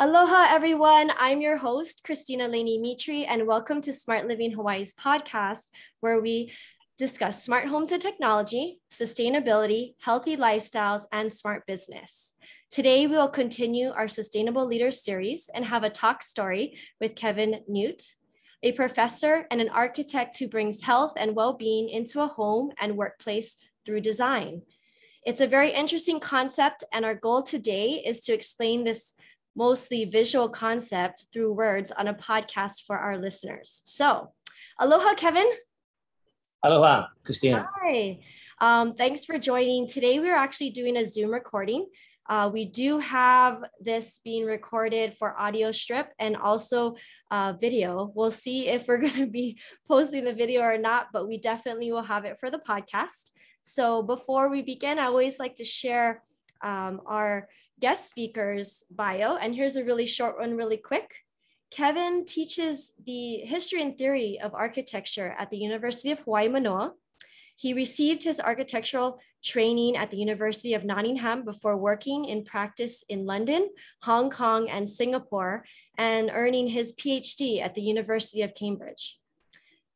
Aloha, everyone. I'm your host, Christina Laney Mitri, and welcome to Smart Living Hawaii's podcast, where we discuss smart homes and technology, sustainability, healthy lifestyles, and smart business. Today, we will continue our Sustainable Leaders series and have a talk story with Kevin Nute, a professor and an architect who brings health and well being into a home and workplace through design. It's a very interesting concept, and our goal today is to explain this mostly visual concept through words on a podcast for our listeners. So, aloha, Kevin. Aloha, Christina. Hi. Um, thanks for joining. Today, we're actually doing a Zoom recording. Uh, we do have this being recorded for audio strip and also uh, video. We'll see if we're going to be posting the video or not, but we definitely will have it for the podcast. So before we begin, I always like to share um, our guest speaker's bio. And here's a really short one, really quick. Kevin teaches the history and theory of architecture at the University of Hawaii Manoa. He received his architectural training at the University of Nottingham before working in practice in London, Hong Kong, and Singapore, and earning his PhD at the University of Cambridge.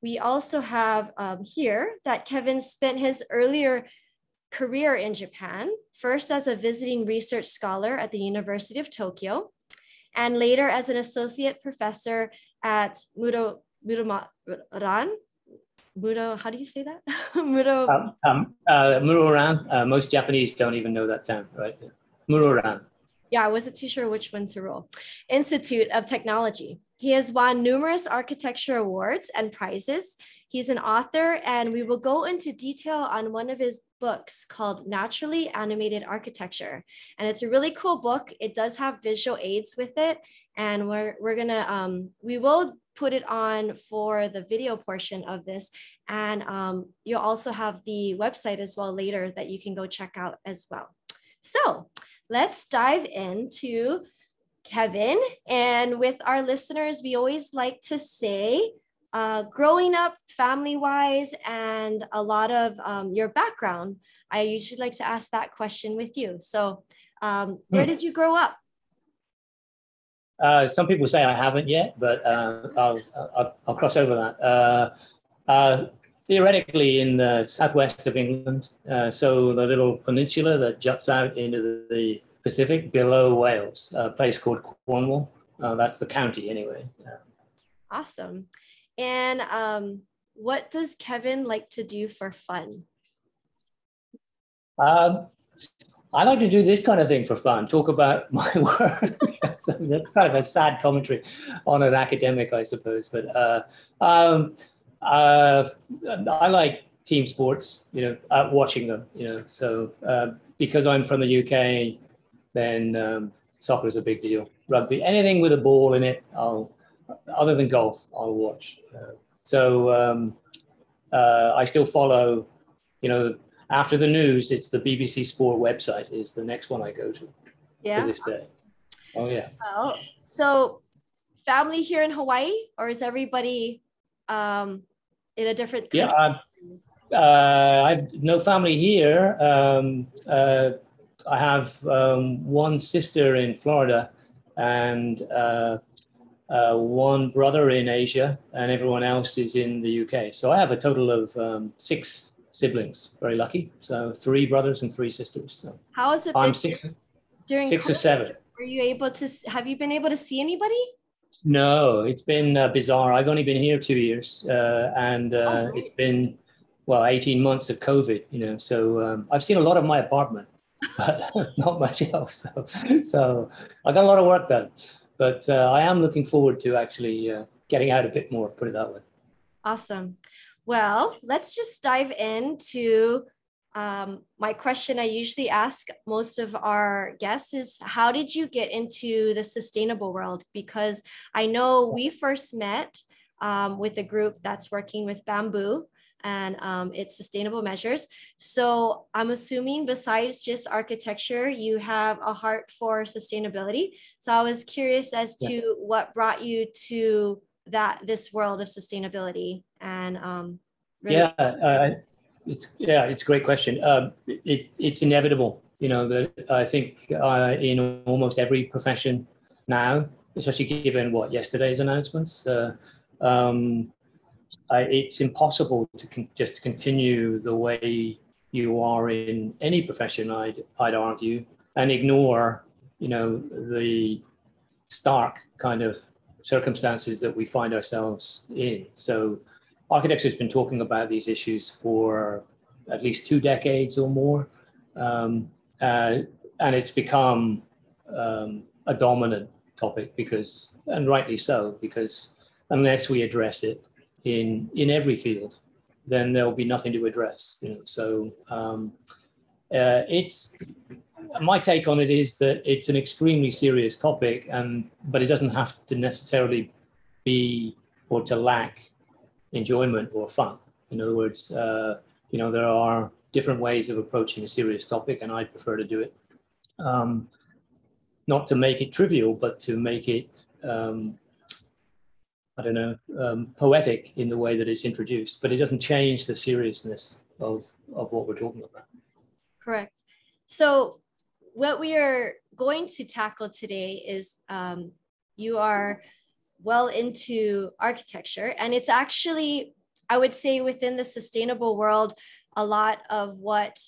We also have um, here that Kevin spent his earlier career in Japan, first as a visiting research scholar at the University of Tokyo, and later as an associate professor at Mudo, Mudoran. Mudo, how do you say that? Mudo. Um, um, uh, Muroran. Uh, most Japanese don't even know that term, right? Muroran. Yeah, I wasn't too sure which one to roll. Institute of Technology. He has won numerous architecture awards and prizes. He's an author, and we will go into detail on one of his books called Naturally Animated Architecture. And it's a really cool book. It does have visual aids with it. And we're, we're gonna, um, we will put it on for the video portion of this. And um, you'll also have the website as well later that you can go check out as well. So let's dive into Kevin. And with our listeners, we always like to say, uh, growing up family wise and a lot of um, your background, I usually like to ask that question with you. So, um, where hmm. did you grow up? Uh, some people say I haven't yet, but uh, I'll, I'll, I'll, cross over that. Uh, uh, theoretically, in the southwest of England, uh, so the little peninsula that juts out into the, Pacific below Wales, a place called Cornwall. Uh, that's the county anyway. Awesome. And um, what does Kevin like to do for fun? Um, I like to do this kind of thing for fun, talk about my work. that's kind of a sad commentary on an academic, I suppose. But uh, um, uh, I like team sports, you know, uh, watching them, you know. So uh, because I'm from the UK, then um, soccer is a big deal. Rugby, anything with a ball in it, I'll, other than golf, I'll watch. Uh, so um, uh, I still follow, you know, after the news, it's the BBC Sport website is the next one I go to. Yeah. To this day. Oh yeah. Well, so family here in Hawaii, or is everybody um, in a different? Country? Yeah. Uh, I have no family here. Um, uh, I have um, one sister in Florida and uh, one brother in Asia, and everyone else is in the UK. So I have a total of um, six siblings. Very lucky. So three brothers and three sisters. So How has it I'm six, during six or seven. Were you able to? Have you been able to see anybody? No, it's been uh, bizarre. I've only been here two years, uh, and uh, oh, it's been well 18 months of COVID. You know, so um, I've seen a lot of my apartment but not much else. So, so I got a lot of work done, but uh, I am looking forward to actually uh, getting out a bit more, put it that way. Awesome. Well, let's just dive into um, my question I usually ask most of our guests is how did you get into the sustainable world? Because I know we first met um, with a group that's working with bamboo and um, its sustainable measures. So I'm assuming besides just architecture, you have a heart for sustainability. So I was curious as to yeah. what brought you to that this world of sustainability and um, really- yeah, uh, it's yeah, it's a great question. Uh, it, it's inevitable, you know, that I think uh, in almost every profession now, especially given what yesterday's announcements. Uh, um, I, it's impossible to con- just continue the way you are in any profession. I'd I'd argue and ignore you know the stark kind of circumstances that we find ourselves in. So, architecture has been talking about these issues for at least two decades or more, um, uh, and it's become um, a dominant topic because, and rightly so, because unless we address it in in every field, then there will be nothing to address. You know, so um, uh, it's my take on it is that it's an extremely serious topic, and but it doesn't have to necessarily be or to lack enjoyment or fun. In other words, uh, you know, there are different ways of approaching a serious topic, and I prefer to do it um, not to make it trivial, but to make it um, I don't know, um, poetic in the way that it's introduced, but it doesn't change the seriousness of, of what we're talking about. Correct. So what we are going to tackle today is um, you are well into architecture and it's actually i would say within the sustainable world a lot of what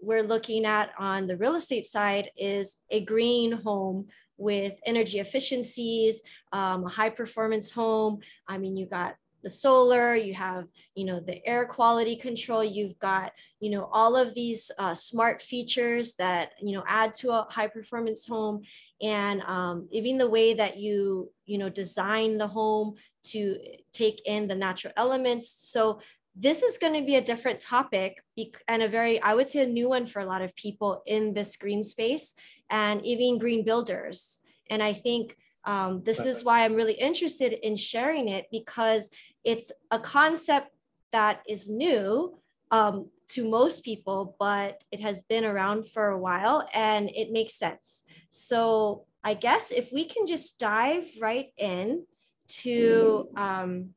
we're looking at on the real estate side is a green home with energy efficiencies um, a high performance home i mean you got the solar, you have, you know, the air quality control, you've got, you know, all of these uh, smart features that, you know, add to a high performance home. And um, even the way that you, you know, design the home to take in the natural elements. So this is going to be a different topic and a very, I would say a new one for a lot of people in this green space and even green builders. And I think um, this is why I'm really interested in sharing it because it's a concept that is new um, to most people, but it has been around for a while and it makes sense. So I guess if we can just dive right in to um,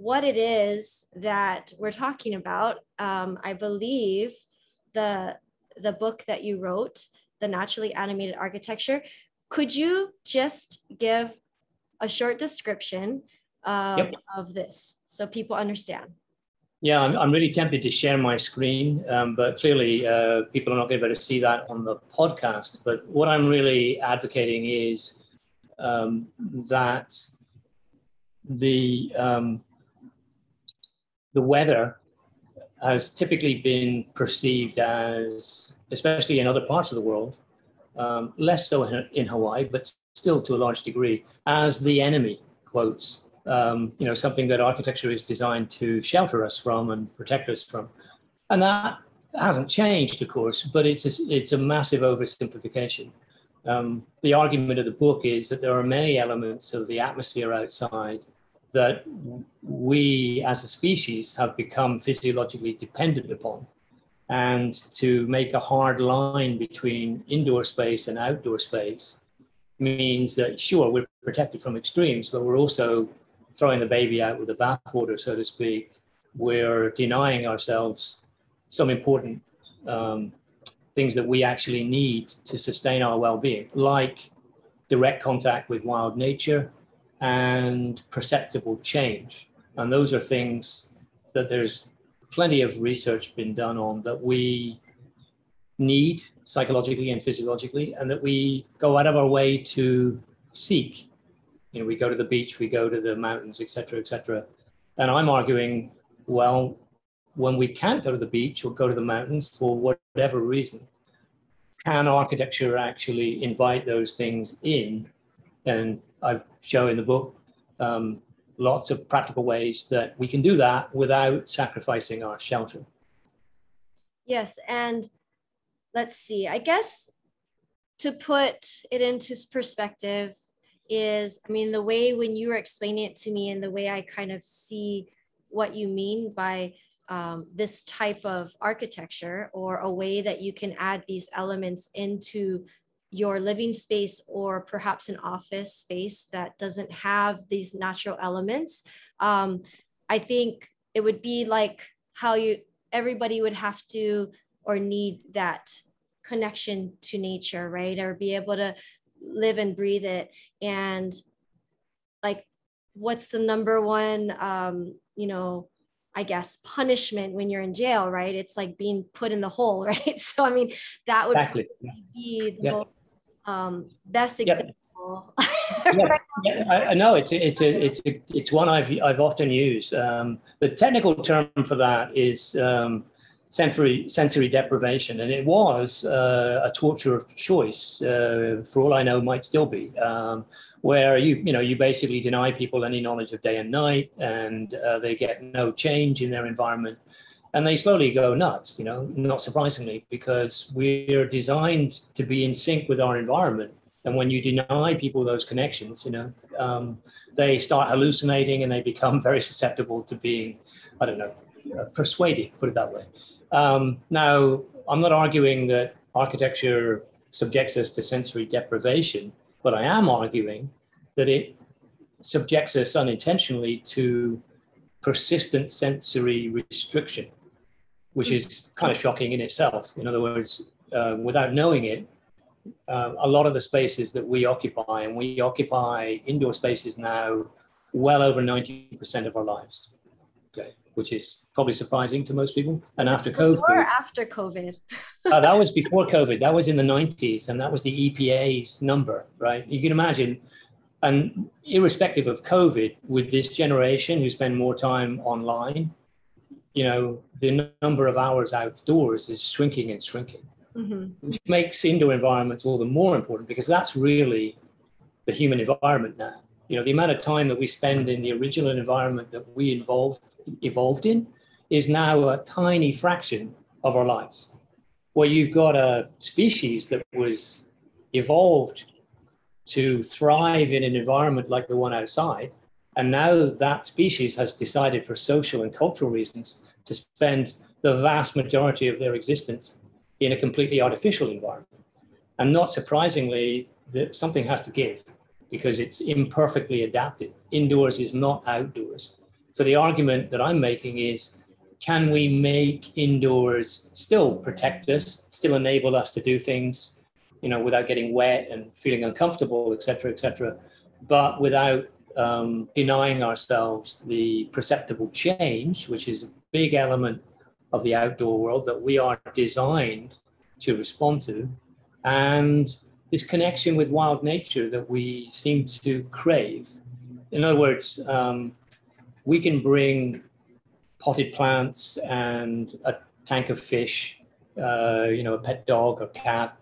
what it is that we're talking about, um, I believe the the book that you wrote, the naturally animated architecture, could you just give a short description of, yep. of this so people understand? Yeah, I'm, I'm really tempted to share my screen, um, but clearly uh, people are not going to be able to see that on the podcast. But what I'm really advocating is um, that the um, the weather has typically been perceived as, especially in other parts of the world, um, less so in, in, Hawaii, but still to a large degree, as the enemy, quotes, um, you know, something that architecture is designed to shelter us from and protect us from. And that hasn't changed, of course, but it's a, it's a massive oversimplification. Um, the argument of the book is that there are many elements of the atmosphere outside that we as a species have become physiologically dependent upon and to make a hard line between indoor space and outdoor space means that sure we're protected from extremes but we're also throwing the baby out with the bathwater so to speak. We're denying ourselves some important um, things that we actually need to sustain our well-being like direct contact with wild nature and perceptible change and those are things that there's plenty of research been done on that we need psychologically and physiologically, and that we go out of our way to seek. You know, we go to the beach, we go to the mountains, etc., etc. And I'm arguing, well, when we can't go to the beach or go to the mountains for whatever reason, can architecture actually invite those things in? And I've shown in the book um, lots of practical ways that we can do that without sacrificing our shelter. Yes, and let's see, I guess to put it into perspective is, I mean, the way when you were explaining it to me and the way I kind of see what you mean by um, this type of architecture or a way that you can add these elements into your living space or perhaps an office space that doesn't have these natural elements um, i think it would be like how you everybody would have to or need that connection to nature right or be able to live and breathe it and like what's the number one um, you know I guess punishment when you're in jail, right? It's like being put in the hole, right? So I mean, that would exactly. be the most um, best example. yeah, yeah, I, I, know it's a, it's a, it's a, it's one I've I've often used. Um, the technical term for that is um, sensory sensory deprivation, and it was uh, a torture of choice. Uh, for all I know, might still be, um, where you you know you basically deny people any knowledge of day and night, and uh, they get no change in their environment, and they slowly go nuts. You know, not surprisingly, because we're designed to be in sync with our environment. And when you deny people those connections, you know, um, they start hallucinating and they become very susceptible to being, I don't know, persuaded, put it that way. Um, now, I'm not arguing that architecture subjects us to sensory deprivation, but I am arguing that it subjects us unintentionally to persistent sensory restriction, which is kind of shocking in itself. In other words, uh, without knowing it, uh, a lot of the spaces that we occupy, and we occupy indoor spaces now well over 90% of our lives. Okay which is probably surprising to most people. And after COVID, or after COVID, uh, that was before COVID. That was in the 90s, and that was the EPA's number, right? You can imagine, and irrespective of COVID, with this generation who spend more time online, you know, the number of hours outdoors is shrinking and shrinking, mm-hmm. which makes indoor environments all the more important because that's really the human environment now. You know, the amount of time that we spend in the original environment that we involve evolved in is now a tiny fraction of our lives. Where you've got a species that was evolved to thrive in an environment like the one outside, and now that species has decided for social and cultural reasons to spend the vast majority of their existence in a completely artificial environment. And not surprisingly, that something has to give because it's imperfectly adapted. Indoors is not outdoors. So the argument that I'm making is can we make indoors still protect us, still enable us to do things, you know, without getting wet and feeling uncomfortable, et cetera, et cetera, but without um, denying ourselves the perceptible change, which is big element of the outdoor world that we are designed to respond to, and this connection with wild nature that we seem to crave. In other words, um, we can bring potted plants and a tank of fish, uh, you know, a pet dog or cat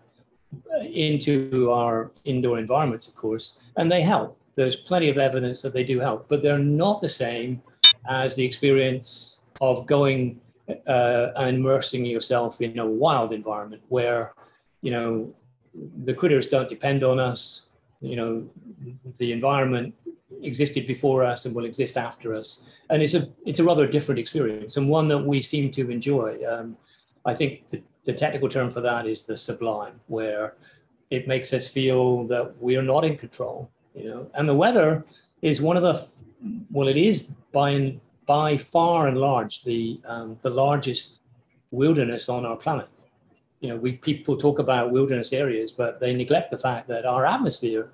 uh, into our indoor environments, of course, and they help. There's plenty of evidence that they do help, but they're not the same as the experience of going uh, and immersing yourself in a wild environment where, you know, the critters don't depend on us. You know, the environment existed before us and will exist after us. And it's a it's a rather different experience and one that we seem to enjoy. Um, I think the, the technical term for that is the sublime, where it makes us feel that we are not in control. You know, and the weather is one of the well, it is by by far and large the um, the largest wilderness on our planet. You know, we people talk about wilderness areas, but they neglect the fact that our atmosphere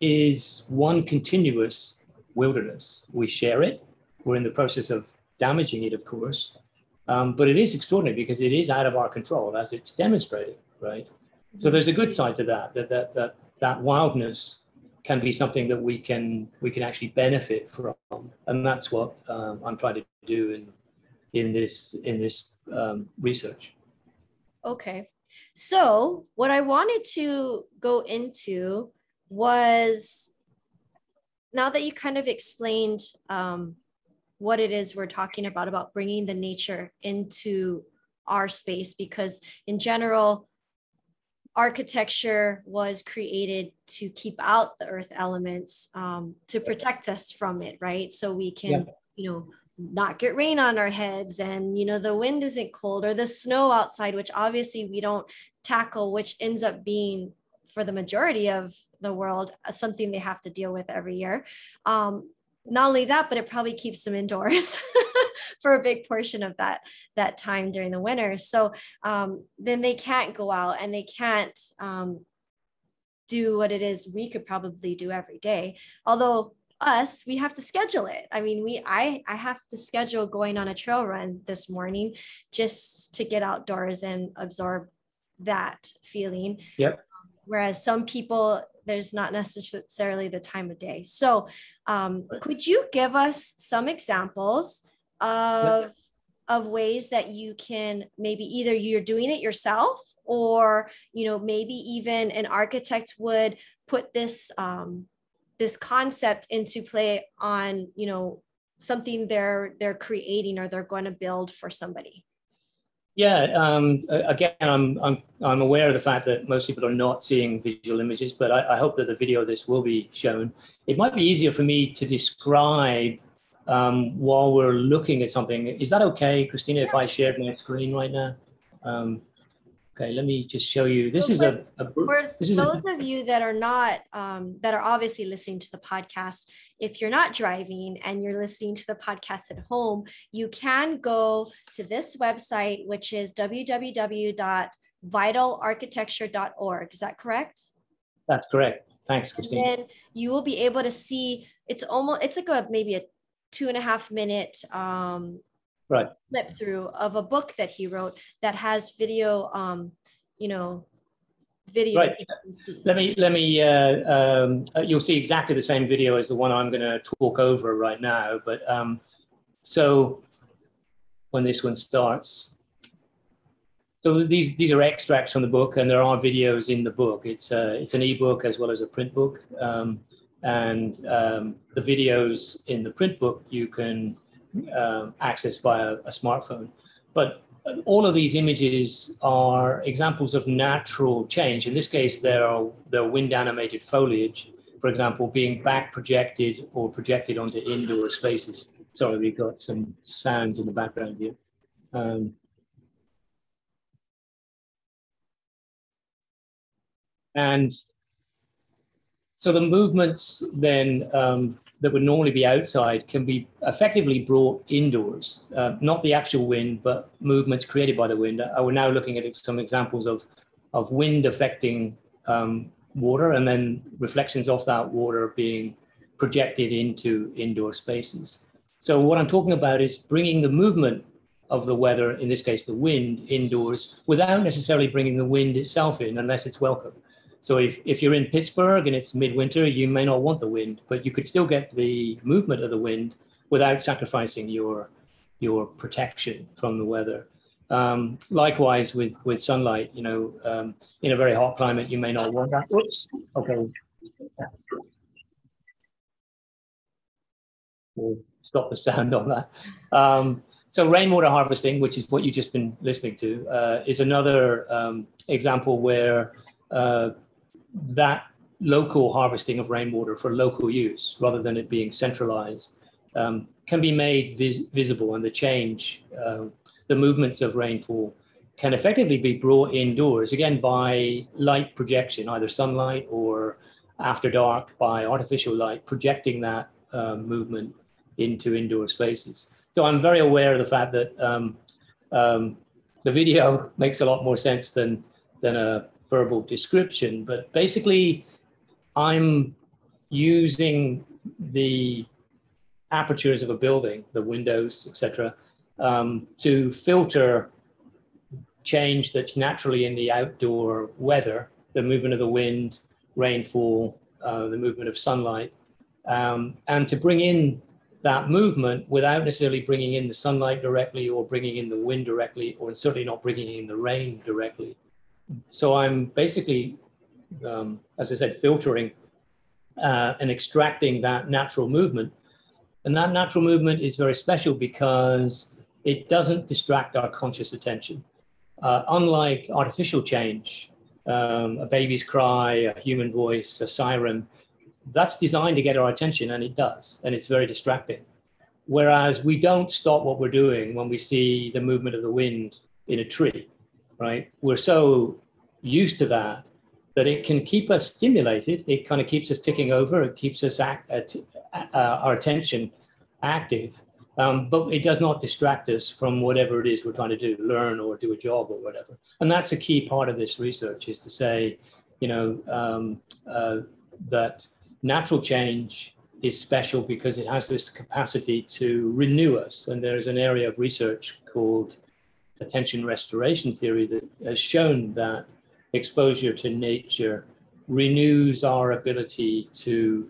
is one continuous wilderness. We share it. We're in the process of damaging it, of course. Um, but it is extraordinary because it is out of our control as it's demonstrated, right? So there's a good side to that, that that that, that wildness can be something that we can we can actually benefit from. And that's what um, I'm trying to do in in this in this um, research. Okay. So what I wanted to go into was now that you kind of explained um, what it is we're talking about about bringing the nature into our space because in general architecture was created to keep out the earth elements um, to protect us from it right? So we can yeah. you know not get rain on our heads and you know the wind isn't cold or the snow outside which obviously we don't tackle which ends up being for the majority of the world uh, something they have to deal with every year. Um, not only that but it probably keeps them indoors for a big portion of that that time during the winter. So um, then they can't go out and they can't um, do what it is we could probably do every day. Although us we have to schedule it. I mean we i i have to schedule going on a trail run this morning just to get outdoors and absorb that feeling. Yep. Whereas some people there's not necessarily the time of day. So um, could you give us some examples of yep. of ways that you can maybe either you're doing it yourself or you know maybe even an architect would put this um, this concept into play on you know something they're they're creating or they're going to build for somebody yeah um, again I'm, I'm i'm aware of the fact that most people are not seeing visual images but I, I hope that the video of this will be shown it might be easier for me to describe um, while we're looking at something is that okay christina if i shared my screen right now um, Okay, let me just show you. This so is for, a, a for those a, of you that are not um, that are obviously listening to the podcast. If you're not driving and you're listening to the podcast at home, you can go to this website, which is www.vitalarchitecture.org. Is that correct? That's correct. Thanks, Christine. And you will be able to see. It's almost. It's like a maybe a two and a half minute um, right. flip through of a book that he wrote that has video um you know video right. let me let me uh, um, uh, you'll see exactly the same video as the one i'm going to talk over right now but um so when this one starts so these these are extracts from the book and there are videos in the book. It's uh it's an ebook as well as a print book. Um, and um, the videos in the print book you can um, access via a smartphone. But all of these images are examples of natural change. In this case, there are wind animated foliage, for example, being back projected or projected onto indoor spaces. Sorry, we've got some sounds in the background here. Um, and so the movements then um, that would normally be outside can be effectively brought indoors, uh, not the actual wind, but movements created by the wind. Uh, we're now looking at some examples of, of wind affecting um, water and then reflections of that water being projected into indoor spaces. So what I'm talking about is bringing the movement of the weather, in this case, the wind indoors, without necessarily bringing the wind itself in unless it's welcome. So if, if you're in Pittsburgh and it's midwinter, you may not want the wind, but you could still get the movement of the wind without sacrificing your your protection from the weather. Um, likewise with with sunlight, you know, um, in a very hot climate, you may not want that. Oops. Okay. We'll stop the sound on that. Um, so rainwater harvesting, which is what you've just been listening to, uh, is another um, example where uh, that local harvesting of rainwater for local use rather than it being centralized um, can be made vis- visible and the change, uh, the movements of rainfall can effectively be brought indoors again by light projection, either sunlight or after dark by artificial light, projecting that uh, movement into indoor spaces. So I'm very aware of the fact that um, um, the video makes a lot more sense than than a verbal description, but basically, I'm using the apertures of a building, the windows, etc., um, to filter change that's naturally in the outdoor weather, the movement of the wind, rainfall, uh, the movement of sunlight, um, and to bring in that movement without necessarily bringing in the sunlight directly or bringing in the wind directly, or certainly not bringing in the rain directly so I'm basically, um, as I said, filtering uh, and extracting that natural movement. And that natural movement is very special because it doesn't distract our conscious attention. Uh, unlike artificial change, um, a baby's cry, a human voice, a siren, that's designed to get our attention, and it does, and it's very distracting. Whereas we don't stop what we're doing when we see the movement of the wind in a tree right? We're so used to that that it can keep us stimulated. It kind of keeps us ticking over. It keeps us act, uh, uh, our attention active, um, but it does not distract us from whatever it is we're trying to do, learn or do a job or whatever. And that's a key part of this research is to say, you know, um, uh, that natural change is special because it has this capacity to renew us. And there's an area of research called attention restoration theory that has shown that exposure to nature renews our ability to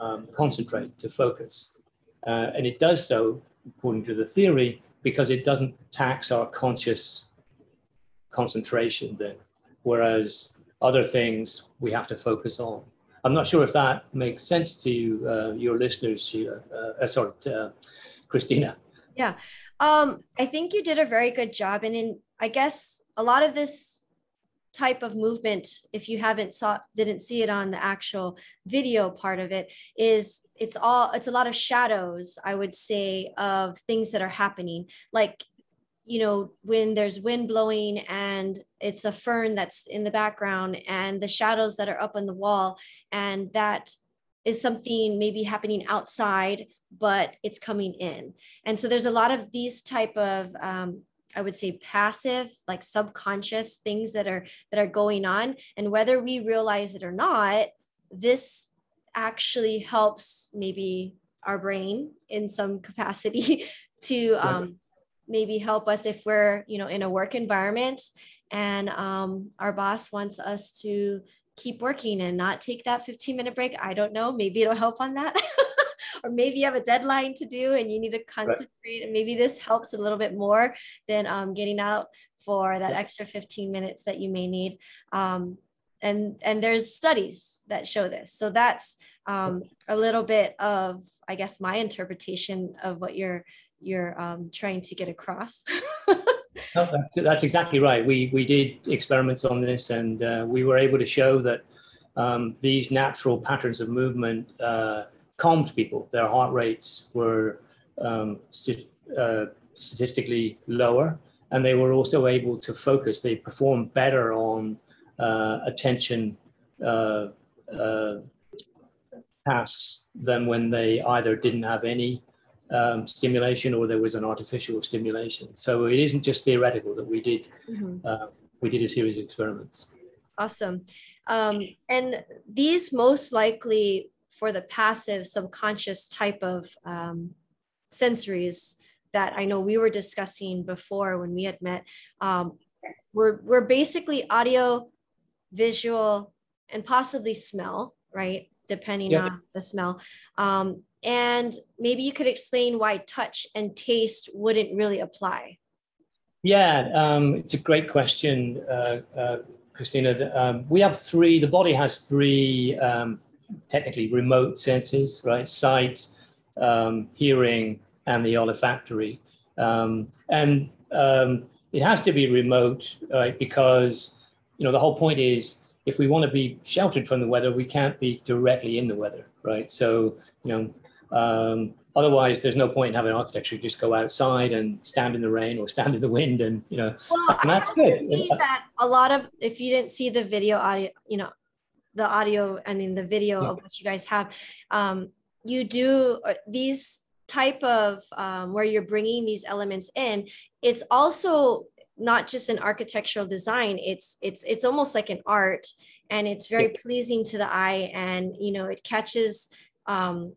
um, concentrate, to focus. Uh, and it does so, according to the theory, because it doesn't tax our conscious concentration then, whereas other things we have to focus on. I'm not sure if that makes sense to you, uh, your listeners, Sheila. Uh, uh, sorry, uh, Christina. Yeah, um, I think you did a very good job, and in I guess a lot of this type of movement if you haven't saw didn't see it on the actual video part of it is it's all it's a lot of shadows i would say of things that are happening. Like you know when there's wind blowing and it's a fern that's in the background and the shadows that are up on the wall and that is something maybe happening outside but it's coming in and so there's a lot of these type of um, I would say passive, like subconscious things that are that are going on. And whether we realize it or not, this actually helps maybe our brain in some capacity to um, maybe help us if we're you know in a work environment and um, our boss wants us to keep working and not take that 15 minute break. I don't know. Maybe it'll help on that. or maybe you have a deadline to do and you need to concentrate right. and maybe this helps a little bit more than um, getting out for that extra 15 minutes that you may need. Um, and and there's studies that show this. So that's um, a little bit of i guess my interpretation of what you're you're um, trying to get across. No, that's, that's, exactly right. We we did experiments on this and uh, we were able to show that um, these natural patterns of movement uh, calmed people. Their heart rates were um, st- uh, statistically lower, and they were also able to focus. They performed better on uh, attention uh, uh tasks than when they either didn't have any um, stimulation or there was an artificial stimulation. So it isn't just theoretical that we did. Mm-hmm. Uh, we did a series of experiments. Awesome. Um, and these most likely for the passive subconscious type of um, sensories that I know we were discussing before when we had met, um, we're, we're basically audio, visual, and possibly smell, right? Depending yep. on the smell. Um, and maybe you could explain why touch and taste wouldn't really apply. Yeah, um, it's a great question, uh, uh, Christina. Um, we have three, the body has three um, technically remote senses, right? Sight, um, hearing, and the olfactory. Um, and um, it has to be remote, right? Because you know the whole point is if we want to be sheltered from the weather, we can't be directly in the weather, right? So you know, um, otherwise there's no point in having architecture. Just go outside and stand in the rain or stand in the wind, and you know, well, and that's good. See that a lot of if you didn't see the video audio, you know, the audio and in the video yeah. of what you guys have um, you do uh, these type of um, where you're bringing these elements in it's also not just an architectural design it's it's it's almost like an art and it's very pleasing to the eye and you know it catches um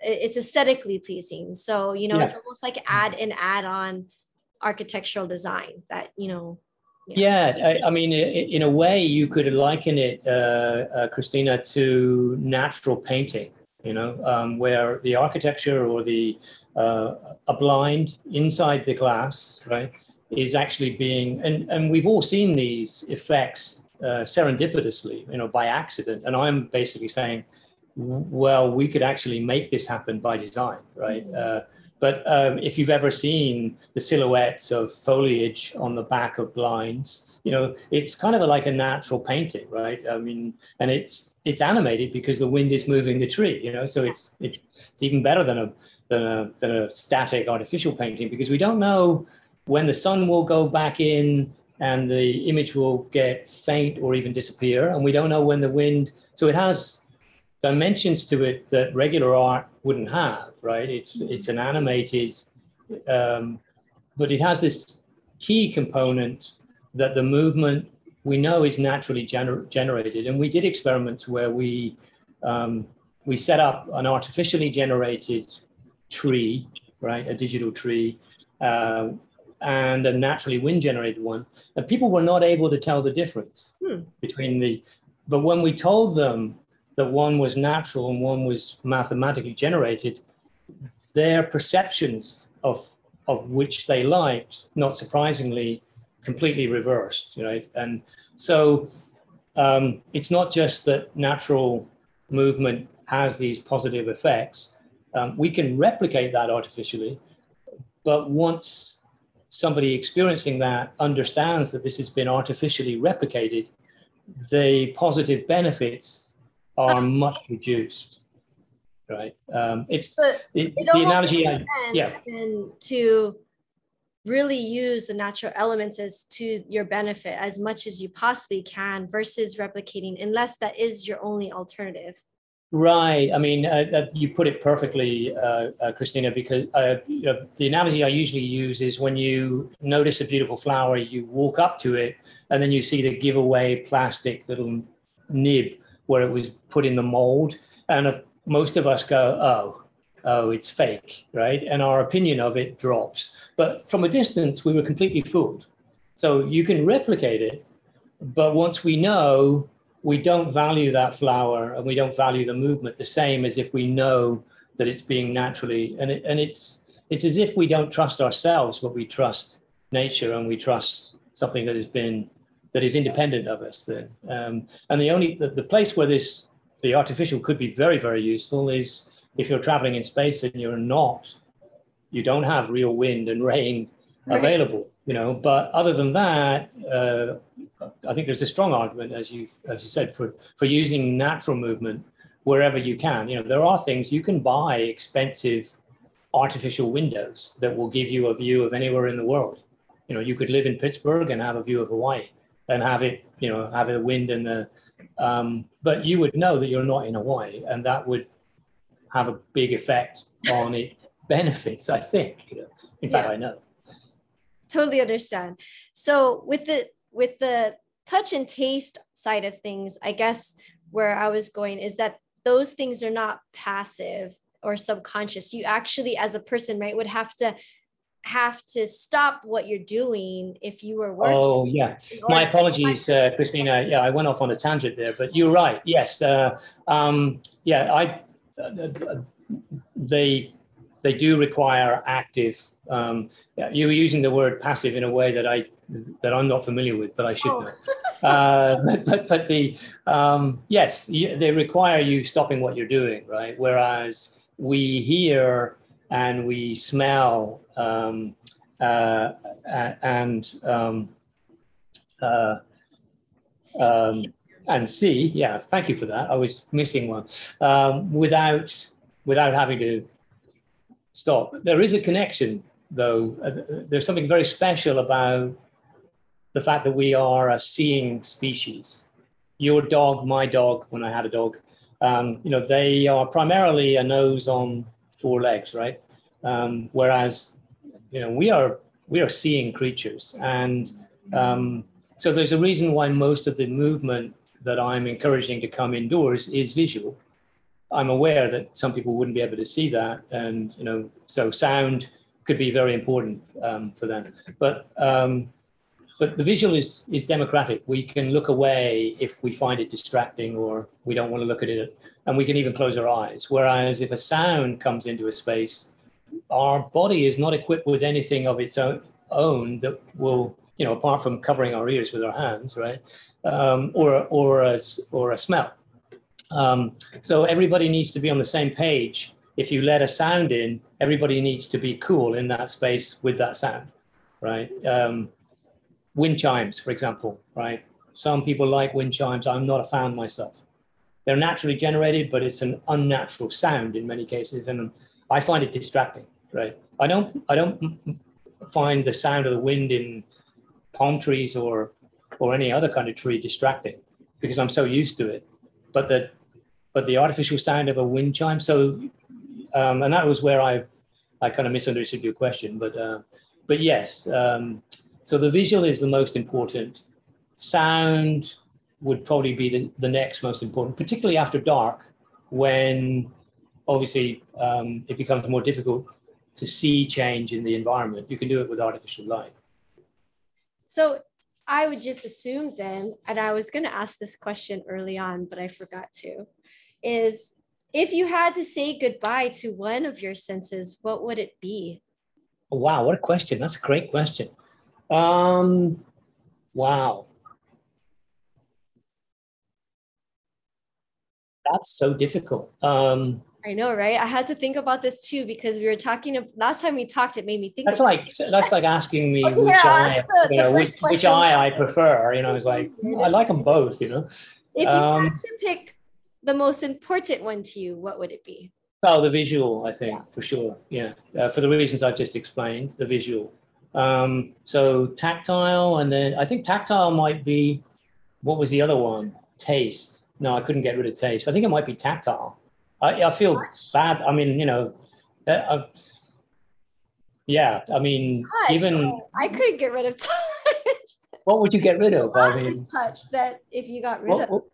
it's aesthetically pleasing so you know yeah. it's almost like add an add-on architectural design that you know yeah, I, I, mean, in a way, you could liken it, uh, uh, Christina, to natural painting. You know, um, where the architecture or the uh, a blind inside the glass, right, is actually being, and and we've all seen these effects uh, serendipitously, you know, by accident. And I'm basically saying, well, we could actually make this happen by design, right? Mm-hmm. But um, if you've ever seen the silhouettes of foliage on the back of blinds, you know, it's kind of like a natural painting, right? I mean, and it's it's animated because the wind is moving the tree, you know, so it's it's, it's even better than a than a than a static artificial painting because we don't know when the sun will go back in and the image will get faint or even disappear, and we don't know when the wind. So it has dimensions to it that regular art wouldn't have, right? It's it's an animated, um, but it has this key component that the movement we know is naturally gener- generated. And we did experiments where we um, we set up an artificially generated tree, right, a digital tree, uh, and a naturally wind generated one, and people were not able to tell the difference hmm. between the. But when we told them that one was natural and one was mathematically generated, their perceptions of of which they liked, not surprisingly, completely reversed, right? And so um, it's not just that natural movement has these positive effects. Um, we can replicate that artificially, but once somebody experiencing that understands that this has been artificially replicated, the positive benefits are much reduced. Right. Um, it's it, it the analogy. I, yeah. to really use the natural elements as to your benefit as much as you possibly can versus replicating unless that is your only alternative right i mean uh, you put it perfectly uh, uh, christina because uh, you know, the analogy i usually use is when you notice a beautiful flower you walk up to it and then you see the giveaway plastic little nib where it was put in the mold and most of us go oh oh, it's fake, right? And our opinion of it drops. But from a distance, we were completely fooled. So you can replicate it, but once we know, we don't value that flower and we don't value the movement the same as if we know that it's being naturally and it, and it's it's as if we don't trust ourselves, but we trust nature and we trust something that has been that is independent of us. Then, um, and the only the, the place where this the artificial could be very very useful is if you're traveling in space and you're not, you don't have real wind and rain right. available, you know. But other than that, uh, I think there's a strong argument, as you as you said, for for using natural movement wherever you can. You know, there are things you can buy expensive artificial windows that will give you a view of anywhere in the world. You know, you could live in Pittsburgh and have a view of Hawaii and have it, you know, have the wind and the, um, but you would know that you're not in Hawaii, and that would have a big effect on it benefits, I think. You know. In fact, yeah. I know. Totally understand. So with the with the touch and taste side of things, I guess where I was going is that those things are not passive or subconscious. You actually, as a person, right, would have to have to stop what you're doing if you were working. Oh yeah, my apologies, uh, Christina. Yeah, I went off on a tangent there, but you're right. Yes, uh, um, yeah, I they they do require active. Um, you were using the word passive in a way that I that I'm not familiar with, but I should oh, know. Uh, but, but, but the um, yes, they require you stopping what you're doing, right? Whereas we hear and we smell um, uh, and um, uh, um, and see, yeah, thank you for that. I was missing one. Um, without without having to stop. There is a connection, though. Uh, there's something very special about the fact that we are a seeing species. Your dog, my dog, when I had a dog, um, you know, they are primarily a nose on four legs, right? Um, whereas, you know, we are we are seeing creatures, and um, so there's a reason why most of the movement that I'm encouraging to come indoors is visual. I'm aware that some people wouldn't be able to see that, and you know, so sound could be very important um, for them. But um, but the visual is is democratic. We can look away if we find it distracting or we don't want to look at it, and we can even close our eyes. Whereas if a sound comes into a space, our body is not equipped with anything of its own, own that will, you know, apart from covering our ears with our hands, right? um, or, or, a, or a smell. Um, so everybody needs to be on the same page. If you let a sound in, everybody needs to be cool in that space with that sound, right? Um, wind chimes, for example, right? Some people like wind chimes. I'm not a fan myself. They're naturally generated, but it's an unnatural sound in many cases, and I find it distracting, right? I don't, I don't find the sound of the wind in palm trees or or any other kind of tree distracting because I'm so used to it. But the but the artificial sound of a wind chime. So um, and that was where I I kind of misunderstood your question. But uh, but yes, um, so the visual is the most important sound would probably be the, the next most important, particularly after dark, when obviously um, it becomes more difficult to see change in the environment. You can do it with artificial light. So I would just assume then, and I was going to ask this question early on, but I forgot to, is if you had to say goodbye to one of your senses, what would it be? Oh, wow, what a question. That's a great question. Um, wow. That's so difficult. Um, I know, right? I had to think about this too because we were talking. Last time we talked, it made me think. That's like that's like asking me okay, which eye, the, you know, which, which, eye I prefer. You know, it's like I like them both. You know, if you um, had to pick the most important one to you, what would it be? Oh, the visual, I think, yeah. for sure. Yeah, uh, for the reasons I've just explained, the visual. Um, so tactile, and then I think tactile might be. What was the other one? Taste. No, I couldn't get rid of taste. I think it might be tactile. I, I feel touch. bad. I mean, you know, uh, uh yeah. I mean, touch. even oh, I couldn't get rid of touch. What would you get rid of? I mean, touch that if you got rid what, of. What,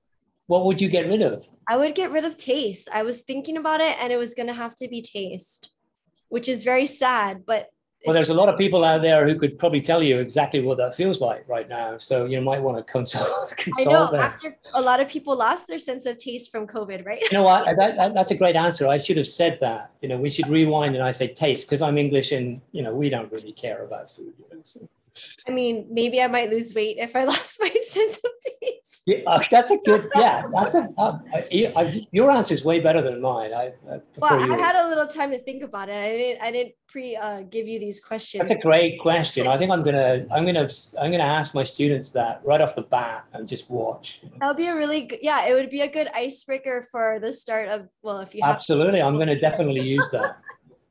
what would you get rid of? I would get rid of taste. I was thinking about it, and it was going to have to be taste, which is very sad. But well, there's a lot of people out there who could probably tell you exactly what that feels like right now. So you might want to consult. consult I know. Them. After a lot of people lost their sense of taste from COVID, right? You know what? That, that, that's a great answer. I should have said that. You know, we should rewind and I say taste because I'm English and you know we don't really care about food. You know, so. I mean, maybe I might lose weight if I lost my sense of taste. Yeah, uh, that's a good. Yeah, that's a, uh, I, your answer is way better than mine. I, I well, I had a little time to think about it. I didn't. I didn't pre uh, give you these questions. That's a great question. I think I'm gonna. I'm gonna. I'm gonna ask my students that right off the bat and just watch. That would be a really good. Yeah, it would be a good icebreaker for the start of. Well, if you have. absolutely, I'm gonna definitely use that.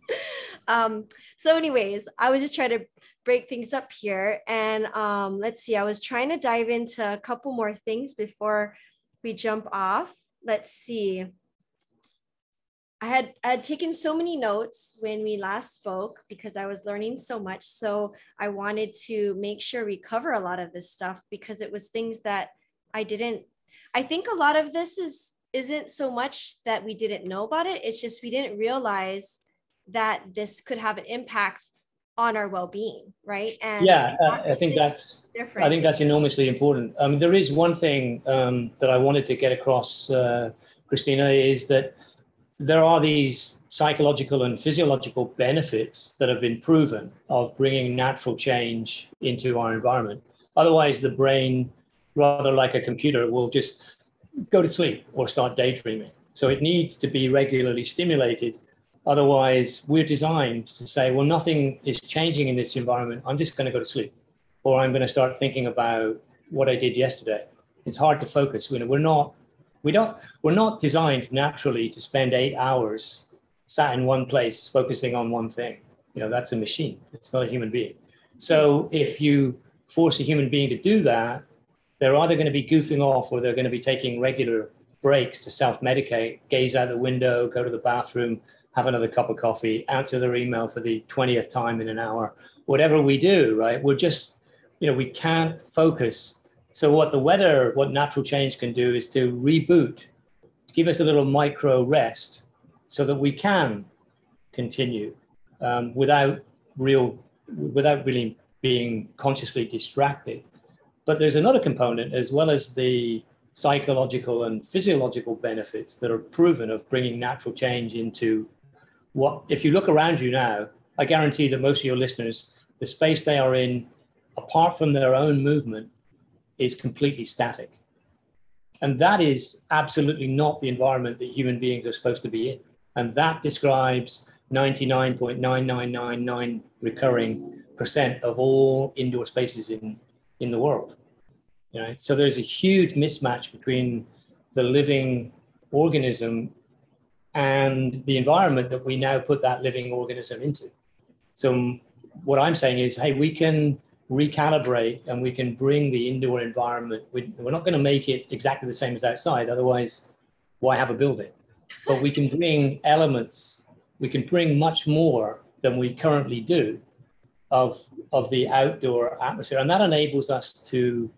um. So, anyways, I was just trying to break things up here. And um, let's see, I was trying to dive into a couple more things before we jump off. Let's see. I had, I had taken so many notes when we last spoke because I was learning so much. So I wanted to make sure we cover a lot of this stuff because it was things that I didn't. I think a lot of this is isn't so much that we didn't know about it. It's just we didn't realize that this could have an impact on our well-being right? And yeah uh, i think that's different. I think that's enormously important. Um, there is one thing um, that i wanted to get across uh, christina is that there are these psychological and physiological benefits that have been proven of bringing natural change into our environment. Otherwise the brain rather like a computer will just go to sleep or start daydreaming. So it needs to be regularly stimulated Otherwise, we're designed to say, well, nothing is changing in this environment. I'm just going to go to sleep, or I'm going to start thinking about what I did yesterday. It's hard to focus. We're not, we don't, we're not designed naturally to spend eight hours sat in one place focusing on one thing. You know, that's a machine. It's not a human being. So if you force a human being to do that, they're either going to be goofing off or they're going to be taking regular breaks to self-medicate, gaze out the window, go to the bathroom, have another cup of coffee, answer their email for the 20th time in an hour, whatever we do, right? We're just, you know, we can't focus. So, what the weather, what natural change can do is to reboot, give us a little micro rest so that we can continue um, without real, without really being consciously distracted. But there's another component as well as the psychological and physiological benefits that are proven of bringing natural change into what if you look around you now, I guarantee that most of your listeners, the space they are in, apart from their own movement, is completely static. And that is absolutely not the environment that human beings are supposed to be in. And that describes 99.9999 recurring percent of all indoor spaces in, in the world. You know, so there's a huge mismatch between the living organism and the environment that we now put that living organism into. So what I'm saying is, hey, we can recalibrate and we can bring the indoor environment. We, are not going to make it exactly the same as outside. Otherwise, why have a building? But we can bring elements. We can bring much more than we currently do of of the outdoor atmosphere, and that enables us to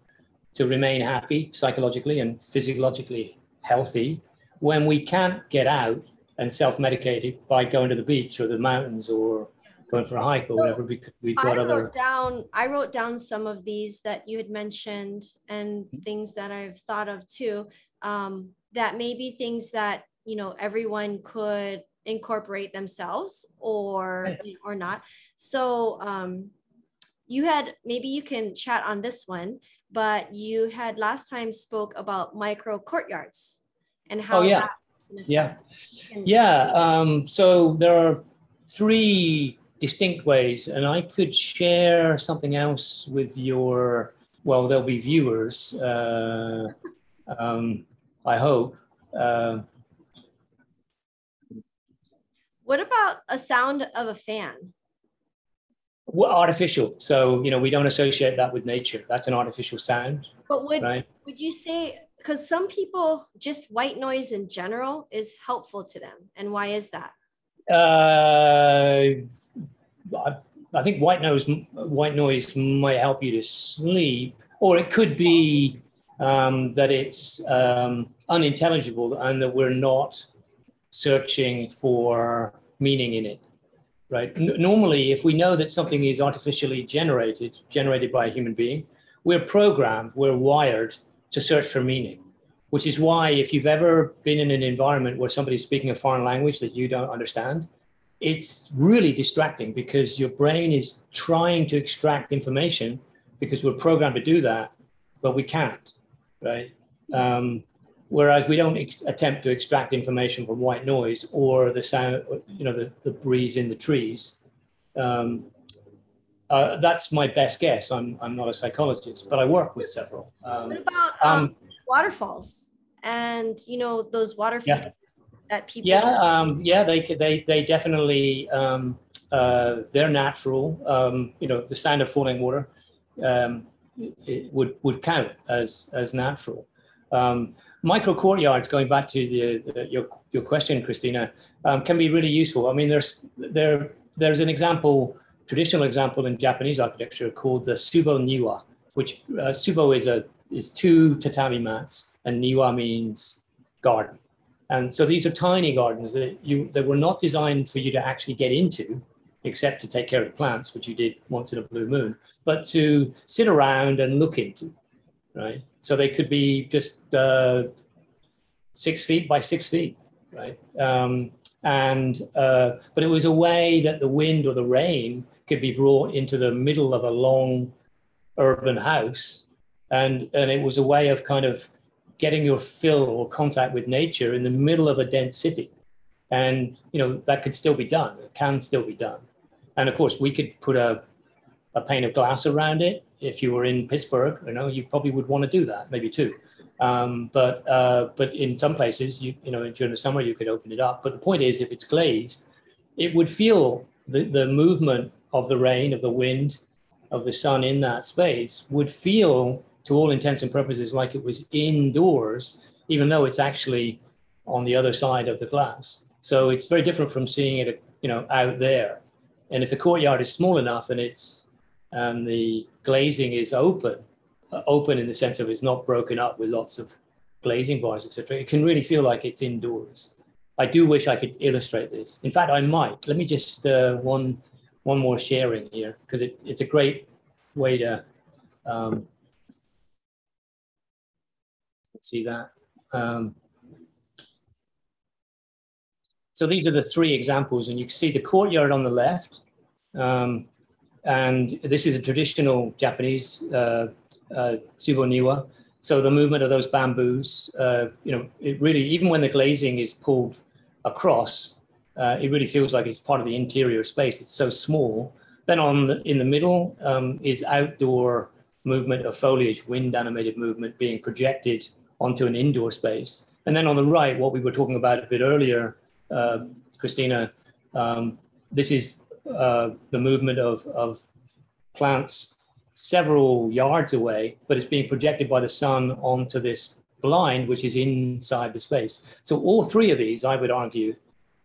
to remain happy psychologically and physiologically healthy when we can't get out and self-medicate by going to the beach or the mountains or going for a hike or whatever because we've got I other wrote down I wrote down some of these that you had mentioned and things that I've thought of too. Um, that maybe things that you know everyone could incorporate themselves or Right. or not. So um, you had maybe you can chat on this one, but you had last time spoke about micro courtyards and how Oh, yeah. yeah Yeah, um, so there are three distinct ways, and I could share something else with your, well, there'll be viewers, uh, um, I hope. Uh, What about a sound of a fan? well, artificial. So, you know, we don't associate that with nature. That's an artificial sound, But would right? would you say because some people just white noise in general is helpful to them and why is that Uh, I, I think white noise white noise might help you to sleep, or it could be um, that it's um, unintelligible and that we're not searching for meaning in it. Right. N- normally, if we know that something is artificially generated, generated by a human being, we're programmed, we're wired to search for meaning. Which is why, if you've ever been in an environment where somebody's speaking a foreign language that you don't understand, it's really distracting because your brain is trying to extract information because we're programmed to do that, but we can't, right? Um, whereas we don't ex- attempt to extract information from white noise or the sound, you know, the, the breeze in the trees. Um, uh, that's my best guess. I'm, I'm not a psychologist, but I work with several. what Um, about um, um, waterfalls and you know those water Yeah. that people Yeah, um, yeah, they they, they definitely, um, uh, they're natural. Um, you know, the sound of falling water, um, it would, would count as, as natural. Um, micro courtyards, going back to the, the your, your question, Christina, um, can be really useful. I mean, there's, there, there's an example, traditional example in Japanese architecture called the Tsubo Niwa, which uh, Tsubo is a, is two tatami mats and Niwa means garden. And so these are tiny gardens that you that were not designed for you to actually get into, except to take care of plants, which you did once in a blue moon, but to sit around and look into, right? So they could be just uh, six feet by six feet, right? Um, and uh, but it was a way that the wind or the rain could be brought into the middle of a long urban house, and and it was a way of kind of getting your fill or contact with nature in the middle of a dense city. And, you know, that could still be done. It can still be done. And of course, we could put a, a pane of glass around it. If you were in Pittsburgh, you know, you probably would want to do that, maybe too. Um, but uh, but in some places, you you know, during the summer, you could open it up. But the point is, if it's glazed, it would feel the, the movement of the rain, of the wind, of the sun in that space would feel to all intents and purposes like it was indoors, even though it's actually on the other side of the glass. So it's very different from seeing it, you know, out there. And if the courtyard is small enough and it's and the glazing is open, uh, open in the sense of it's not broken up with lots of glazing bars, etc., it can really feel like it's indoors. I do wish I could illustrate this. In fact, I might. Let me just uh, one one more sharing here because it, it's a great way to um, see that. Um, so these are the three examples, and you can see the courtyard on the left. Um, and this is a traditional Japanese uh, uh. So the movement of those bamboos, uh, you know, it really, even when the glazing is pulled across, uh, it really feels like it's part of the interior space. It's so small. Then on the, in the middle um, is outdoor movement of foliage, wind animated movement being projected onto an indoor space. And then on the right, what we were talking about a bit earlier, uh, Christina, um, this is uh, the movement of, of plants several yards away, but it's being projected by the sun onto this blind, which is inside the space. So all three of these, I would argue,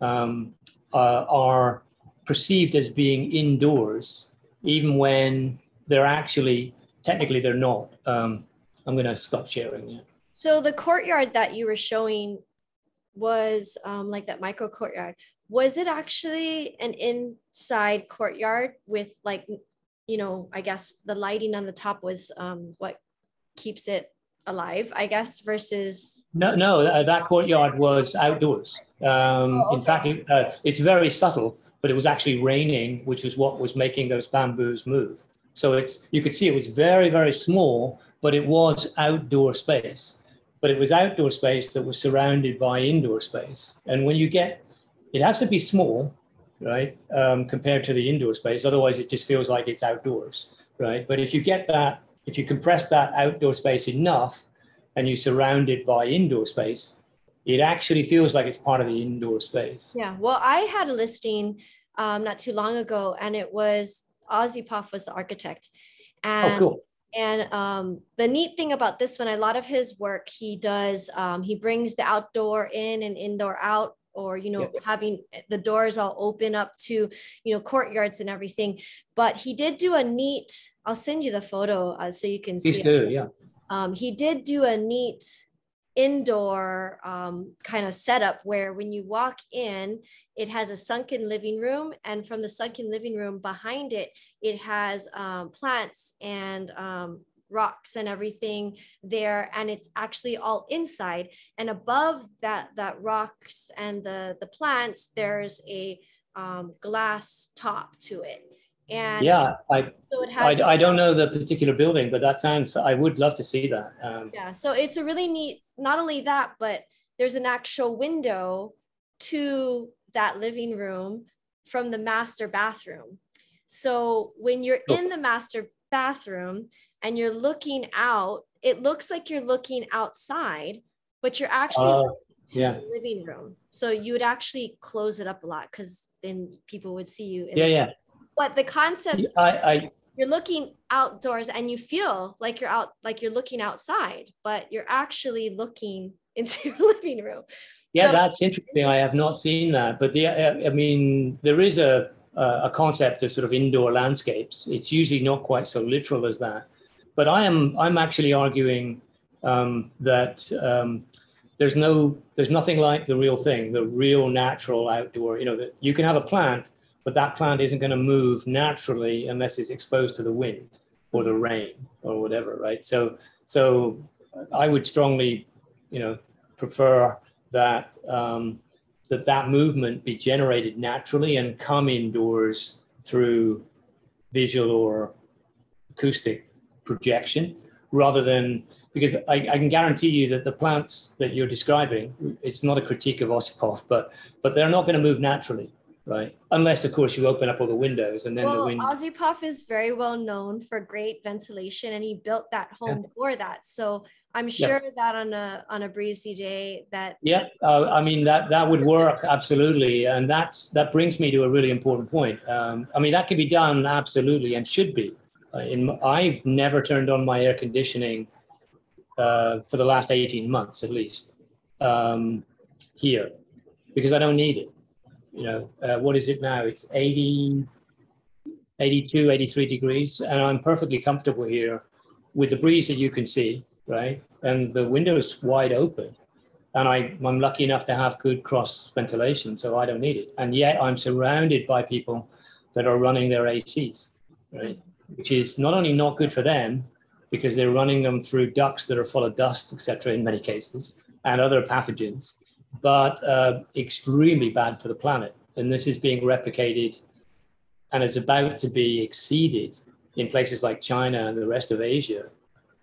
um, uh, are perceived as being indoors, even when they're actually, technically they're not. Um, I'm going to stop sharing. Yeah. So the courtyard that you were showing was um, like that micro courtyard. Was it actually an inside courtyard with like, you know, I guess the lighting on the top was um, what keeps it alive, I guess, versus. No, no, that courtyard was outdoors. Um, oh, okay. In fact, it, uh, it's very subtle, but it was actually raining, which was what was making those bamboos move. So it's you could see it was very, very small, but it was outdoor space. But it was outdoor space that was surrounded by indoor space. And when you get, it has to be small, right, um, compared to the indoor space. Otherwise, it just feels like it's outdoors, right? But if you get that, if you compress that outdoor space enough, and you surround it by indoor space, it actually feels like it's part of the indoor space. Yeah. Well, I had a listing um, not too long ago, and it was Ossipoff was the architect. Oh, and, oh, cool. And um, the neat thing about this one, a lot of his work, he does, um, he brings the outdoor in and indoor out, or, you know, yeah. having the doors all open up to, you know, courtyards and everything. But he did do a neat, I'll send you the photo uh, so you can Please see. Do, yeah. Um, he did do a neat indoor um, kind of setup where when you walk in, it has a sunken living room. And from the sunken living room behind it, it has um, plants and um, rocks and everything there. And it's actually all inside. And above that, that rocks and the, the plants, there's a um, glass top to it. And yeah, I, so it has I, I don't know the particular building, but that sounds, I would love to see that. Um, yeah, so it's a really neat, not only that, but there's an actual window to that living room from the master bathroom. So when you're in the master bathroom and you're looking out, it looks like you're looking outside, but you're actually uh, yeah. living room. So you would actually close it up a lot because then people would see you. yeah, yeah but the concept I, I you're looking outdoors and you feel like you're out like you're looking outside but you're actually looking into your living room. Yeah so, that's interesting. I have not seen that but the i mean there is a a concept of sort of indoor landscapes. It's usually not quite so literal as that. But i am i'm actually arguing um, that um, there's no there's nothing like the real thing the real natural outdoor you know that you can have a plant but that plant isn't going to move naturally unless it's exposed to the wind or the rain or whatever, right? So, so I would strongly, you know, prefer that um, that that movement be generated naturally and come indoors through visual or acoustic projection, rather than because I, I, can guarantee you that the plants that you're describing, it's not a critique of Ossipoff, but but they're not going to move naturally right? Unless, of course, you open up all the windows and then well, the wind. Ossipoff is very well known for great ventilation, and he built that home yeah. for that. So I'm sure yeah. that on a on a breezy day, that yeah, uh, I mean that that would work absolutely, and that's that brings me to a really important point. Um, I mean that can be done absolutely and should be. Uh, in, I've never turned on my air conditioning uh, for the last 18 months at least um, here because I don't need it you know, uh, what is it now? It's 80, 82, 83 degrees, and I'm perfectly comfortable here with the breeze that you can see, right? And the window is wide open. And I, I'm lucky enough to have good cross ventilation, so I don't need it. And yet I'm surrounded by people that are running their ACs, right? Which is not only not good for them, because they're running them through ducts that are full of dust, etc., in many cases, and other pathogens, but uh, extremely bad for the planet. And this is being replicated and it's about to be exceeded in places like China and the rest of Asia,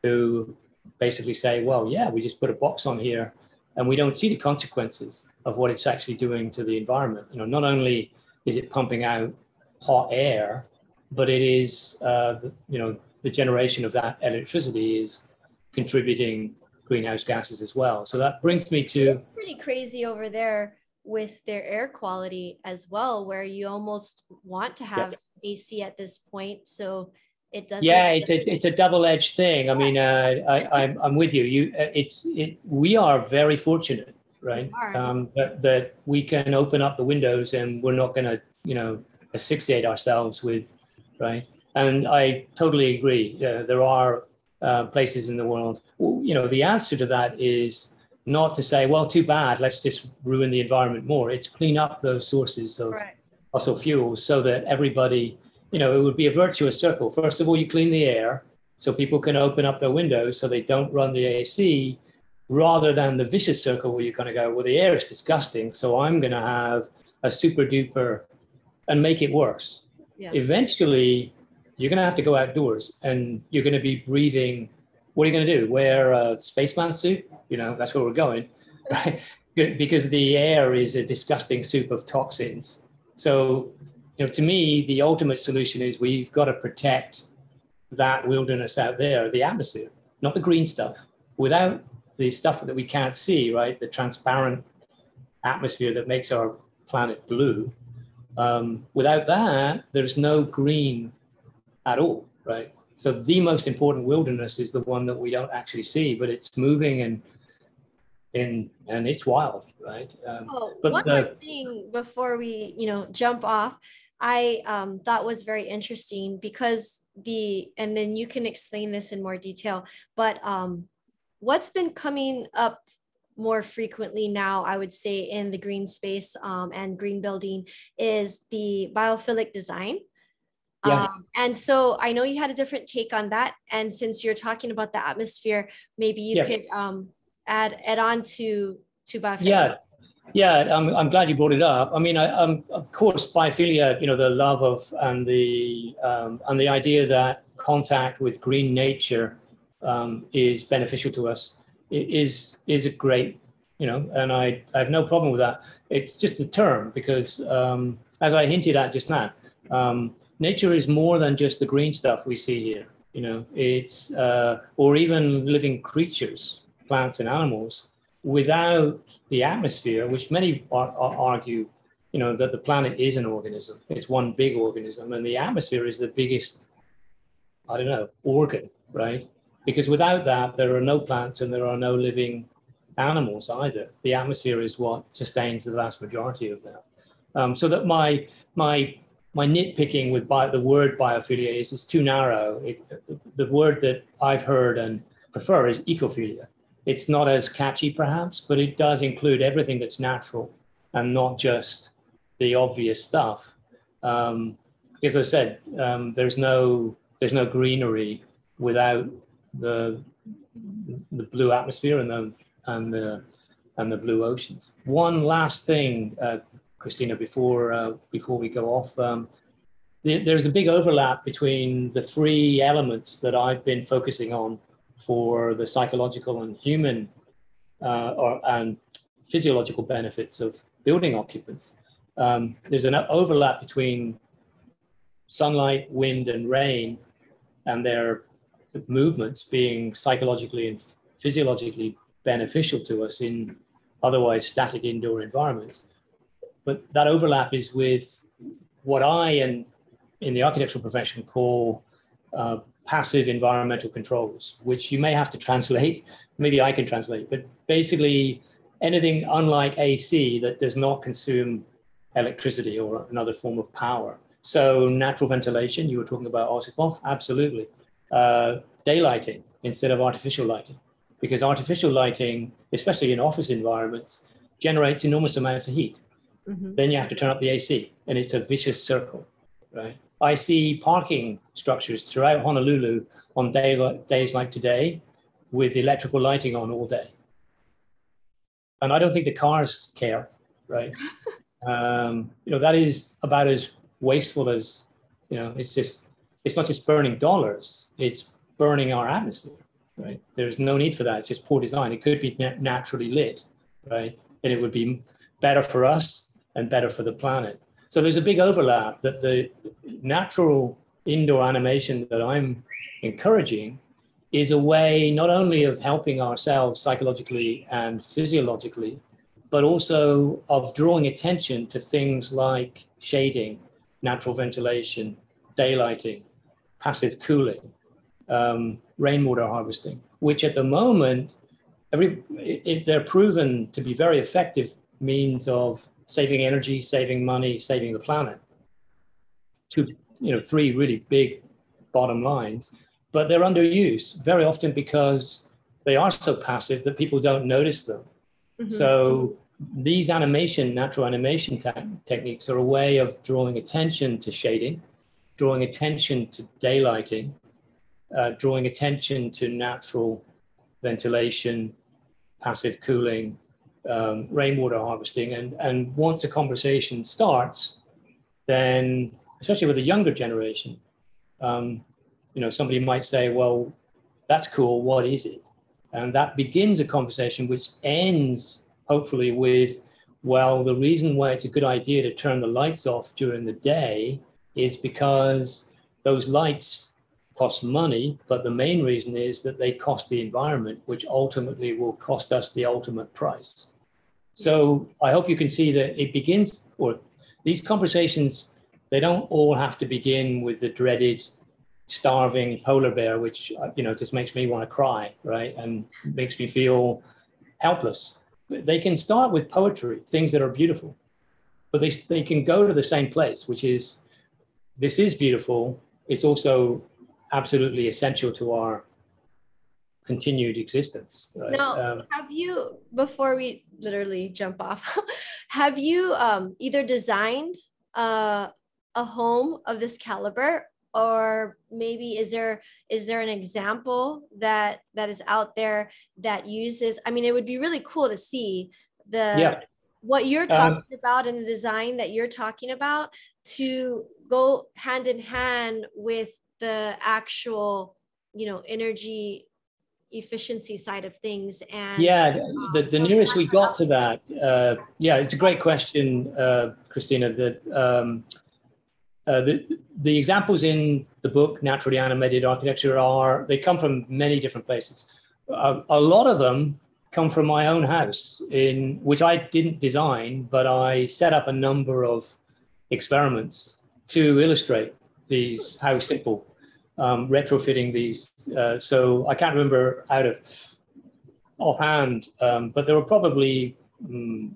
who basically say, well, yeah, we just put a box on here and we don't see the consequences of what it's actually doing to the environment. You know, not only is it pumping out hot air, but it is, uh, you know, the generation of that electricity is contributing greenhouse gases as well. So that brings me to. It's pretty crazy over there with their air quality as well, where you almost want to have yeah. AC at this point. So it does. Yeah, it's a, it's a double-edged thing. I mean, uh, I, I'm, I'm with you. You, uh, it's it. We are very fortunate, right? Um, that, that we can open up the windows and we're not going to, you know, asphyxiate ourselves with, right? And I totally agree. Uh, there are uh, places in the world you know, the answer to that is not to say, well, too bad, let's just ruin the environment more. It's clean up those sources of right. fossil fuels so that everybody, you know, it would be a virtuous circle. First of all, you clean the air so people can open up their windows so they don't run the AC rather than the vicious circle where you're going to go, well, the air is disgusting, so I'm going to have a super duper and make it worse. Yeah. Eventually, you're going to have to go outdoors and you're going to be breathing. What are you going to do? Wear a spaceman suit? You know, that's where we're going, right? because the air is a disgusting soup of toxins. So, you know, to me, the ultimate solution is we've got to protect that wilderness out there, the atmosphere, not the green stuff. Without the stuff that we can't see, right? The transparent atmosphere that makes our planet blue. Um, without that, there's no green at all, right? So the most important wilderness is the one that we don't actually see, but it's moving and and and it's wild, right? Um, oh, but one the, more thing before we, you know, jump off, I um, thought was very interesting because the and then you can explain this in more detail, but um, what's been coming up more frequently now, I would say, in the green space um, and green building is the biophilic design. Yeah. Um, and so I know you had a different take on that. And since you're talking about the atmosphere, maybe you yeah. could um, add add on to to biophilic. Yeah, yeah, I'm, I'm glad you brought it up. I mean, I, um, of course, biophilia, you know, the love of and the um, and the idea that contact with green nature um, is beneficial to us is is a great, you know, and I, I have no problem with that. It's just the term because, um, as I hinted at just now, um, nature is more than just the green stuff we see here. You know, it's uh, or even living creatures, plants and animals. Without the atmosphere, which many ar- argue, you know, that the planet is an organism. It's one big organism, and the atmosphere is the biggest. I don't know organ, right? because without that, there are no plants and there are no living animals either. The atmosphere is what sustains the vast majority of that. Um, so that my my my nitpicking with bi- the word biophilia is it's too narrow. It, the word that I've heard and prefer is ecophilia. It's not as catchy perhaps, but it does include everything that's natural and not just the obvious stuff. Um, as I said, um, there's no there's no greenery without the the blue atmosphere and the and the and the blue oceans. One last thing, uh, Christina, before uh, before we go off, um, there's a big overlap between the three elements that I've been focusing on for the psychological and human uh, or and physiological benefits of building occupants. Um, there's an overlap between sunlight, wind, and rain, and their movements being psychologically and physiologically beneficial to us in otherwise static indoor environments. But that overlap is with what I and in the architectural profession call uh, passive environmental controls, which you may have to translate. Maybe I can translate, but basically anything unlike AC that does not consume electricity or another form of power. So natural ventilation, you were talking about Ossipoff, absolutely uh, daylighting instead of artificial lighting, because artificial lighting, especially in office environments, generates enormous amounts of heat. Mm-hmm. Then you have to turn up the AC, and it's a vicious circle, right? I see parking structures throughout Honolulu on day, days like today with electrical lighting on all day. And I don't think the cars care, right? um, you know, that is about as wasteful as, you know, it's just it's not just burning dollars, it's burning our atmosphere, right? There's no need for that. It's just poor design. It could be naturally lit, right? And it would be better for us and better for the planet. So there's a big overlap that the natural indoor animation that I'm encouraging is a way not only of helping ourselves psychologically and physiologically, but also of drawing attention to things like shading, natural ventilation, daylighting, passive cooling, um, rainwater harvesting, which at the moment, every it, it, they're proven to be very effective means of saving energy, saving money, saving the planet. Two, you know, three really big bottom lines, but they're underused very often because they are so passive that people don't notice them. Mm-hmm. So these animation, natural animation te- techniques are a way of drawing attention to shading, drawing attention to daylighting, uh, drawing attention to natural ventilation, passive cooling, um, rainwater harvesting. And, and once a conversation starts, then, especially with a younger generation, um, you know, somebody might say, well, that's cool, what is it? And that begins a conversation which ends hopefully with, well, the reason why it's a good idea to turn the lights off during the day is because those lights cost money, but the main reason is that they cost the environment, which ultimately will cost us the ultimate price. So I hope you can see that it begins, or these conversations, they don't all have to begin with the dreaded starving polar bear, which uh, you know just makes me want to cry, right, and makes me feel helpless. They can start with poetry, things that are beautiful, but they they can go to the same place, which is this is beautiful. It's also absolutely essential to our continued existence. Right? Now, um, have you, before we literally jump off, have you um, either designed uh, a home of this caliber or maybe is there is there an example that that is out there that uses i mean it would be really cool to see the yeah. what you're um, talking um, about and the design that you're talking about to go hand in hand with the actual you know energy efficiency side of things and yeah um, the, the nearest we got to that uh, yeah it's a great question uh, christina that um, uh, the, the examples in the book naturally animated architecture are they come from many different places. Uh, a lot of them come from my own house in which i didn't design but i set up a number of experiments to illustrate these how simple um, retrofitting these. Uh, so I can't remember out of offhand, um, but there were probably um,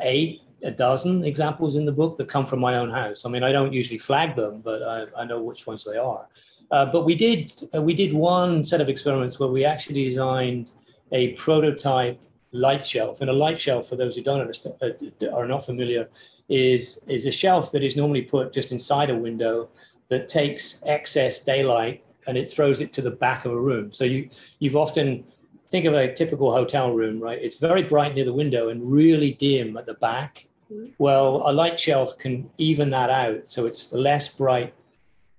eight, a dozen examples in the book that come from my own house. I mean, I don't usually flag them, but I, I know which ones they are. Uh, but we did uh, we did one set of experiments where we actually designed a prototype light shelf. And a light shelf, for those who don't understand, uh, are not familiar, is is a shelf that is normally put just inside a window that takes excess daylight and it throws it to the back of a room. So you you've often think of a typical hotel room, right? It's very bright near the window and really dim at the back. Mm-hmm. Well, a light shelf can even that out, so it's less bright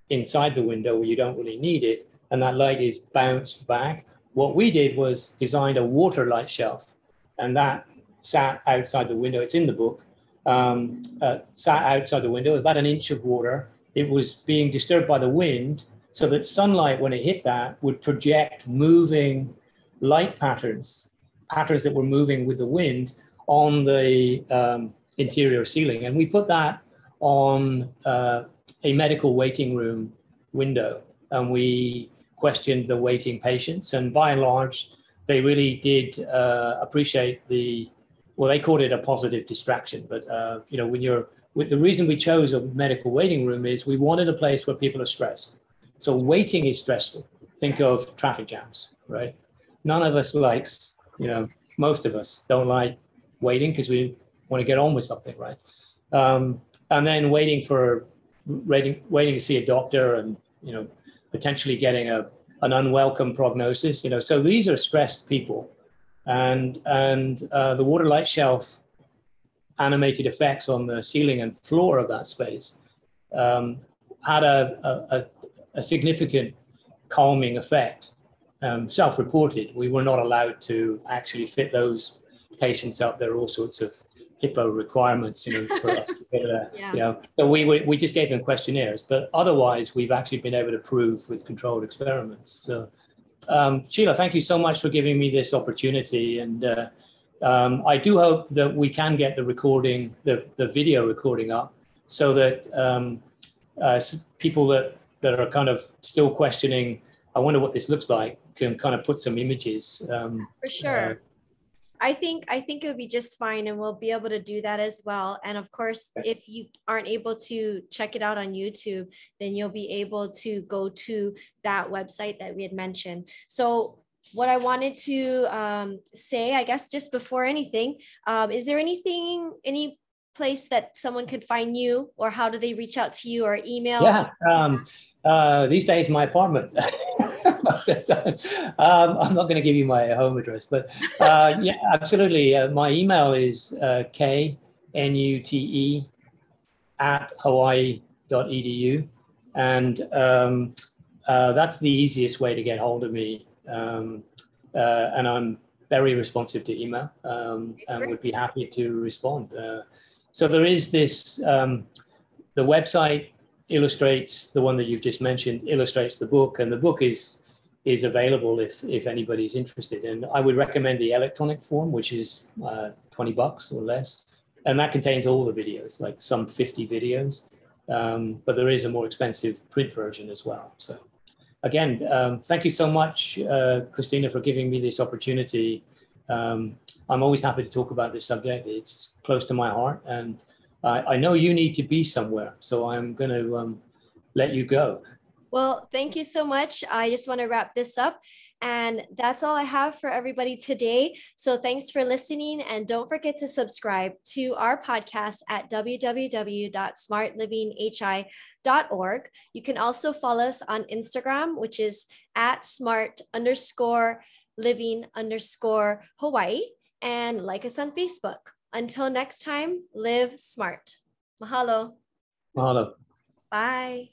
inside the window where you don't really need it, and that light is bounced back. What we did was designed a water light shelf, and that sat outside the window. It's in the book. Um, uh, sat outside the window, about an inch of water, it was being disturbed by the wind so that sunlight, when it hit that, would project moving light patterns, patterns that were moving with the wind on the um, interior ceiling. And we put that on uh, a medical waiting room window. And we questioned the waiting patients. And by and large, they really did uh, appreciate the, well, they called it a positive distraction. But, uh, you know, when you're the reason we chose a medical waiting room is we wanted a place where people are stressed. So waiting is stressful. Think of traffic jams, right? None of us likes, you know, most of us don't like waiting because we want to get on with something, right? Um, and then waiting for waiting, waiting to see a doctor and you know potentially getting a an unwelcome prognosis. You know, so these are stressed people, and and uh, the water light shelf animated effects on the ceiling and floor of that space um, had a, a, a, significant calming effect. Um, self-reported, we were not allowed to actually fit those patients up. There are all sorts of HIPAA requirements, you know, for us to get a, yeah. you know. So we, we, we just gave them questionnaires, but otherwise we've actually been able to prove with controlled experiments. So um, Sheila, thank you so much for giving me this opportunity and uh, um, I do hope that we can get the recording, the, the video recording up so that um, uh, people that, that are kind of still questioning, I wonder what this looks like, can kind of put some images. Um, For sure. Uh, I think I think it would be just fine and we'll be able to do that as well. And of course, if you aren't able to check it out on YouTube, then you'll be able to go to that website that we had mentioned. So what I wanted to um, say, I guess, just before anything, um, is there anything, any place that someone could find you, or how do they reach out to you, or email? Yeah, um, uh, these days my apartment. um, I'm not going to give you my home address, but uh, yeah, absolutely. Uh, my email is uh, k n u t e at hawaii.edu, and um, uh, that's the easiest way to get hold of me. Um, uh, and I'm very responsive to email um, and would be happy to respond. Uh, so there is this, um, the website illustrates the one that you've just mentioned, illustrates the book, and the book is is available if if anybody's interested. And I would recommend the electronic form, which is uh, 20 bucks or less, and that contains all the videos, like some 50 videos. Um, but there is a more expensive print version as well. So again, um, thank you so much, uh, Christina, for giving me this opportunity. Um, I'm always happy to talk about this subject. It's close to my heart, and I, I know you need to be somewhere, so I'm going to um, let you go. Well, thank you so much. I just want to wrap this up. And that's all I have for everybody today. So thanks for listening. And don't forget to subscribe to our podcast at www.smartlivinghi.org. You can also follow us on Instagram, which is at smart underscore living underscore Hawaii, and like us on Facebook. Until next time, live smart. Mahalo. Mahalo. Bye.